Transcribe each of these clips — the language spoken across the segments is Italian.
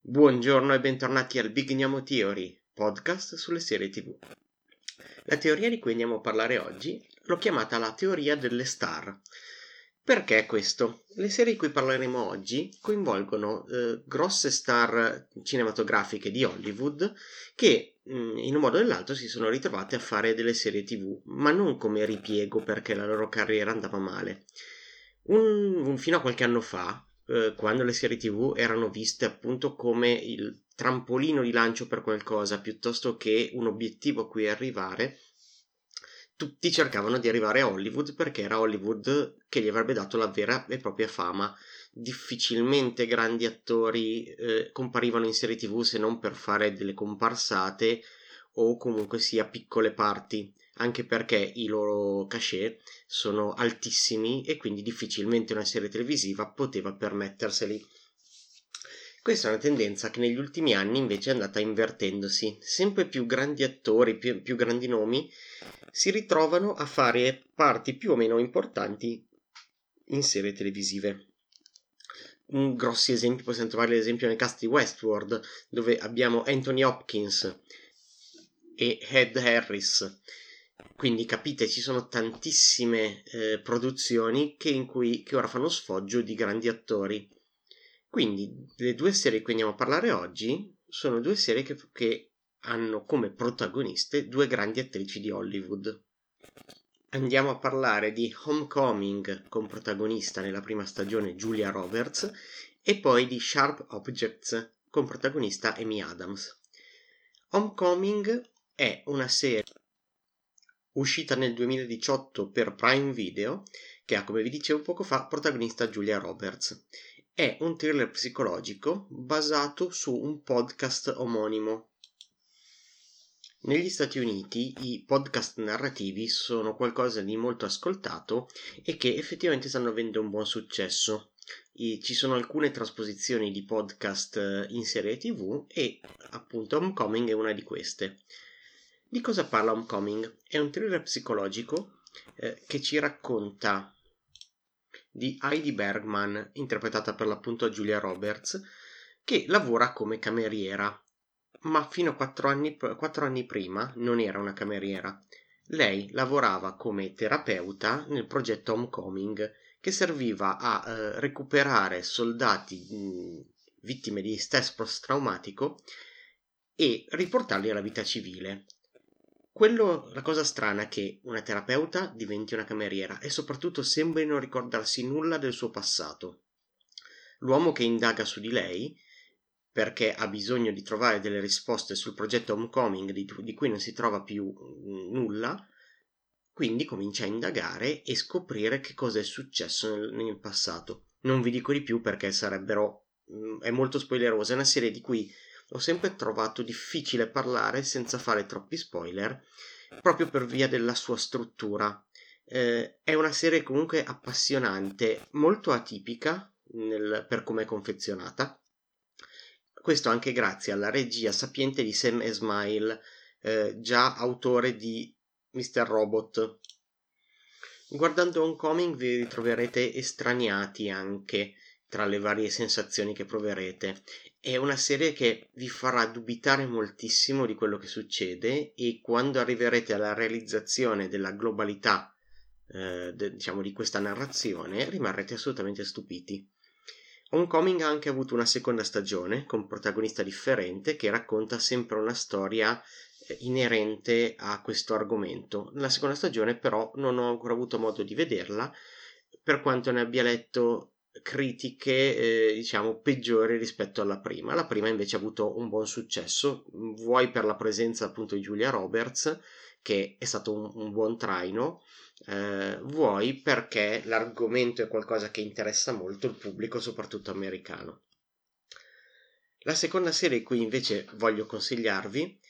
Buongiorno e bentornati al Big Gnamo Theory, podcast sulle serie tv. La teoria di cui andiamo a parlare oggi l'ho chiamata la teoria delle star. Perché questo? Le serie di cui parleremo oggi coinvolgono eh, grosse star cinematografiche di Hollywood che mh, mm, in un modo o nell'altro si sono ritrovate a fare delle serie tv, ma non come ripiego perché la loro carriera andava male. Un, un, fino a qualche anno fa, eh, quando le serie tv erano viste appunto come il trampolino di lancio per qualcosa piuttosto che un obiettivo a cui arrivare, tutti cercavano di arrivare a Hollywood perché era Hollywood che gli avrebbe dato la vera e propria fama. Difficilmente grandi attori eh, comparivano in serie tv se non per fare delle comparsate o comunque sia piccole parti, anche perché i loro cachet sono altissimi e quindi difficilmente una serie televisiva poteva permetterseli. Questa è una tendenza che negli ultimi anni invece è andata invertendosi. Sempre più grandi attori, più, più grandi nomi si ritrovano a fare parti più o meno importanti in serie televisive. Un grossi esempi possiamo trovare ad esempio nel cast di Westworld, dove abbiamo Anthony Hopkins e Ed Harris. Quindi capite, ci sono tantissime eh, produzioni che, cui, che ora fanno sfoggio di grandi attori quindi le due serie di cui andiamo a parlare oggi sono due serie che, che hanno come protagoniste due grandi attrici di Hollywood. Andiamo a parlare di Homecoming con protagonista nella prima stagione Julia Roberts e poi di Sharp Objects con protagonista Amy Adams. Homecoming è una serie uscita nel 2018 per Prime Video che ha, come vi dicevo poco fa, protagonista Julia Roberts è un thriller psicologico basato su un podcast omonimo. Negli Stati Uniti i podcast narrativi sono qualcosa di molto ascoltato e che effettivamente stanno avendo un buon successo. I, ci sono alcune trasposizioni di podcast eh, in serie tv e appunto Homecoming è una di queste. Di cosa parla Homecoming? È un thriller psicologico eh, che ci racconta di Heidi Bergman, interpretata per l'appunto da Julia Roberts, che lavora come cameriera, ma fino a quattro anni, quattro anni prima non era una cameriera. Lei lavorava come terapeuta nel progetto Homecoming, che serviva a eh, recuperare soldati mh, vittime di stress post-traumatico e riportarli alla vita civile. Quello, la cosa strana è che una terapeuta diventi una cameriera e soprattutto sembri non ricordarsi nulla del suo passato. L'uomo che indaga su di lei, perché ha bisogno di trovare delle risposte sul progetto Homecoming di, di cui non si trova più nulla, quindi comincia a indagare e scoprire che cosa è successo nel, nel passato. Non vi dico di più perché sarebbero... Mm, è molto spoilerosa, è una serie di cui ho sempre trovato difficile parlare senza fare troppi spoiler, proprio per via della sua struttura. Eh, è una serie comunque appassionante, molto atipica nel, per come è confezionata. Questo anche grazie alla regia sapiente di Sam Esmail, eh, già autore di Mr. Robot. Guardando Homecoming vi ritroverete estraniati anche tra le varie sensazioni che proverete è una serie che vi farà dubitare moltissimo di quello che succede e quando arriverete alla realizzazione della globalità eh, de, diciamo di questa narrazione rimarrete assolutamente stupiti. Homecoming ha anche avuto una seconda stagione con protagonista differente che racconta sempre una storia eh, inerente a questo argomento. Nella seconda stagione però non ho ancora avuto modo di vederla per quanto ne abbia letto critiche eh, diciamo peggiori rispetto alla prima. La prima invece ha avuto un buon successo. Vuoi per la presenza appunto di Julia Roberts che è stato un, un buon traino eh, vuoi perché l'argomento è qualcosa che interessa molto il pubblico soprattutto americano la seconda serie cui invece voglio consigliarvi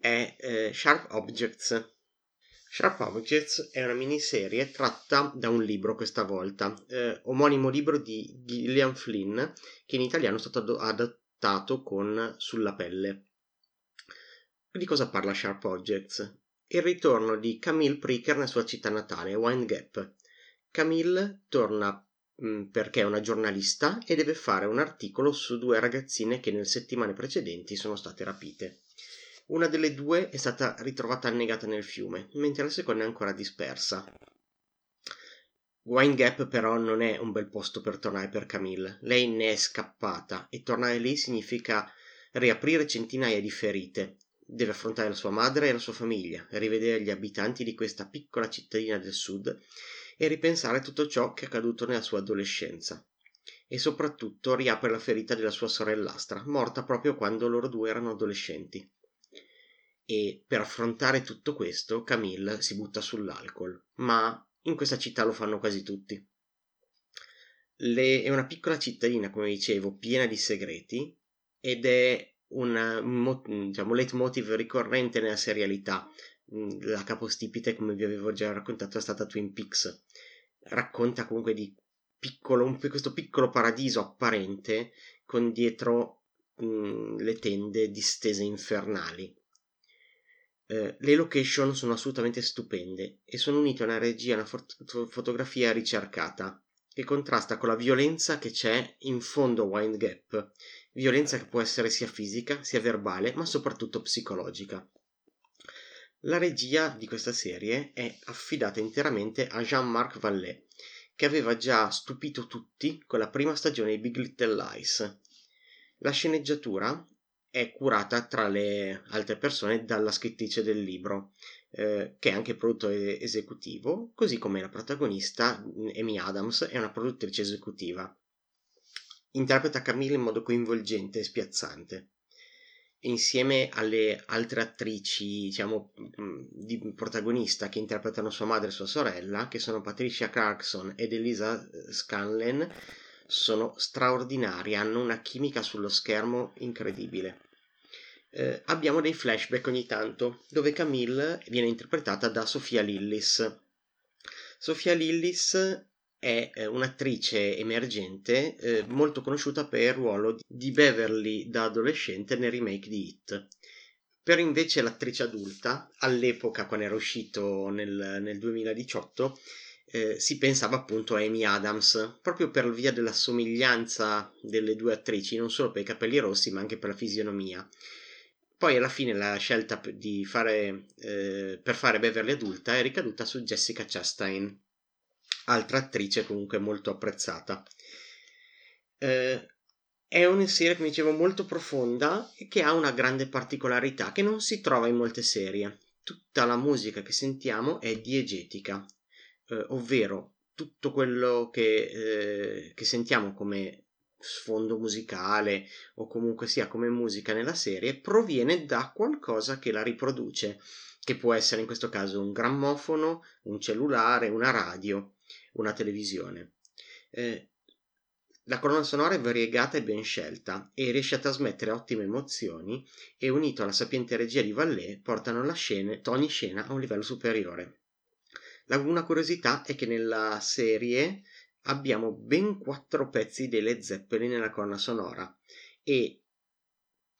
è eh, Sharp Objects Sharp Objects è una miniserie tratta da un libro questa volta, eh, omonimo libro di Gillian Flynn, che in italiano è stato adattato con Sulla pelle. di cosa parla Sharp Objects? Il ritorno di Camille Pricker nella sua città natale, Wine Gap. Camille torna mm, perché è una giornalista e deve fare un articolo su due ragazzine che nelle settimane precedenti sono state rapite. Una delle due è stata ritrovata annegata nel fiume, mentre la seconda è ancora dispersa. Wine Gap però non è un bel posto per tornare per Camille. Lei ne è scappata e tornare lì significa riaprire centinaia di ferite. Deve affrontare la sua madre e la sua famiglia, rivedere gli abitanti di questa piccola cittadina del sud e ripensare a tutto ciò che è accaduto nella sua adolescenza. E soprattutto riapre la ferita della sua sorellastra, morta proprio quando loro due erano adolescenti. E per affrontare tutto questo Camille si butta sull'alcol, ma in questa città lo fanno quasi tutti. Le, è una piccola cittadina, come dicevo, piena di segreti ed è un diciamo, leitmotiv ricorrente nella serialità. Mm, la capostipite, come vi avevo già raccontato, è stata Twin Peaks. Racconta comunque di piccolo, un, questo piccolo paradiso apparente con dietro mh, mm, le tende distese infernali. Eh, le location sono assolutamente stupende e sono unite a una regia una fot- fotografia ricercata che contrasta con la violenza che c'è in fondo a Wind Gap, violenza che può essere sia fisica sia verbale ma soprattutto psicologica. La regia di questa serie è affidata interamente a Jean-Marc Vallée, che aveva già stupito tutti con la prima stagione di Big Little Lies. La sceneggiatura è curata tra le altre persone dalla scrittrice del libro, eh, che è anche produttore esecutivo, così come la protagonista Amy Adams è una produttrice esecutiva. Interpreta Camille in modo coinvolgente e spiazzante. Insieme alle altre attrici, diciamo, mm, di protagonista che interpretano sua madre e sua sorella, che sono Patricia Clarkson ed Elisa Scanlen, sono straordinarie, hanno una chimica sullo schermo incredibile. Eh, abbiamo dei flashback ogni tanto, dove Camille viene interpretata da Sofia Lillis. Sofia Lillis è eh, un'attrice emergente eh, molto conosciuta per il ruolo di Beverly da adolescente nel remake di Hit. Per invece l'attrice adulta, all'epoca quando era uscito nel, nel 2018, eh, si pensava appunto a Amy Adams, proprio per via della somiglianza delle due attrici, non solo per i capelli rossi, ma anche per la fisionomia. Poi alla fine la scelta fare, eh, per fare Beverly adulta è ricaduta su Jessica Chastain, altra attrice comunque molto apprezzata. Eh, è una serie, come dicevo, molto profonda e che ha una grande particolarità che non si trova in molte serie. Tutta la musica che sentiamo è diegetica, eh, ovvero tutto quello che, eh, che sentiamo come sfondo musicale o comunque sia come musica nella serie proviene da qualcosa che la riproduce, che può essere in questo caso un grammofono, un cellulare, una radio, una televisione. Eh, la colonna sonora è variegata e ben scelta e riesce a trasmettere ottime emozioni e unito alla sapiente regia di Vallée portano la scena, ogni scena a un livello superiore. La, una curiosità è che nella serie abbiamo ben quattro pezzi delle Zeppelin nella colonna sonora e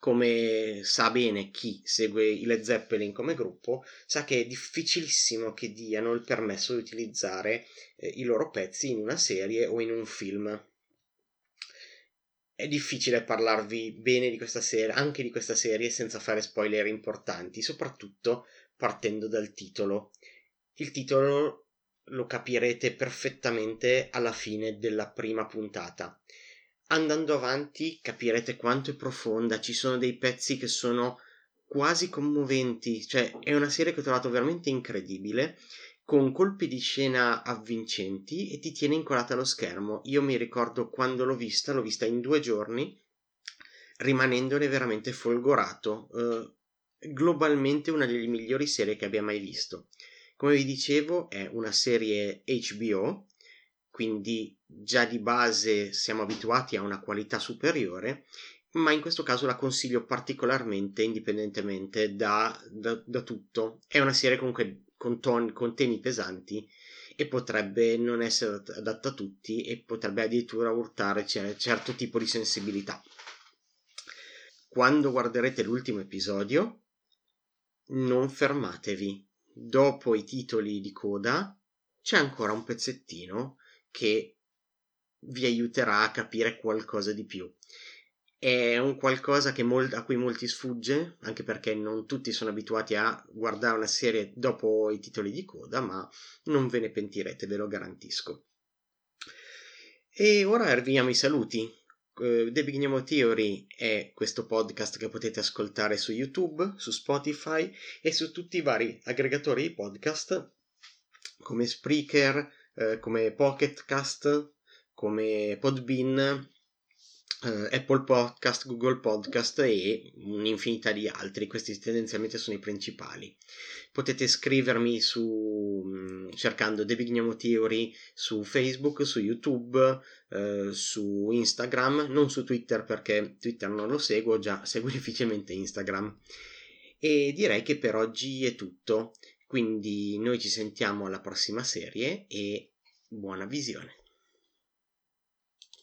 come sa bene chi segue i Led Zeppelin come gruppo, sa che è difficilissimo che diano il permesso di utilizzare eh, i loro pezzi in una serie o in un film. È difficile parlarvi bene di questa serie, anche di questa serie, senza fare spoiler importanti, soprattutto partendo dal titolo. Il titolo lo capirete perfettamente alla fine della prima puntata. Andando avanti capirete quanto è profonda, ci sono dei pezzi che sono quasi commoventi, cioè è una serie che ho trovato veramente incredibile, con colpi di scena avvincenti e ti tiene incollata allo schermo. Io mi ricordo quando l'ho vista, l'ho vista in due giorni, rimanendone veramente folgorato. Uh, globalmente una delle migliori serie che abbia mai visto. Come vi dicevo, è una serie HBO, quindi già di base siamo abituati a una qualità superiore, ma in questo caso la consiglio particolarmente indipendentemente da, da, da tutto. È una serie comunque con, ton, con temi pesanti e potrebbe non essere adatta a tutti e potrebbe addirittura urtare cioè, certo tipo di sensibilità. Quando guarderete l'ultimo episodio, non fermatevi. Dopo i titoli di coda c'è ancora un pezzettino che vi aiuterà a capire qualcosa di più. È un qualcosa mol- a cui molti sfugge, anche perché non tutti sono abituati a guardare una serie dopo i titoli di coda, ma non ve ne pentirete, ve lo garantisco. E ora arriviamo ai saluti. Uh, The Beginning of Theory è questo podcast che potete ascoltare su YouTube, su Spotify e su tutti i vari aggregatori di podcast come Spreaker, uh, come Pocketcast, come Podbean Uh, Apple Podcast, Google Podcast e un'infinità di altri, questi tendenzialmente sono i principali. Potete scrivermi su mm, cercando The Big Theory su Facebook, su YouTube, uh, su Instagram, non su Twitter perché Twitter non lo seguo, già seguo difficilmente Instagram. E direi che per oggi è tutto, quindi noi ci sentiamo alla prossima serie e buona visione.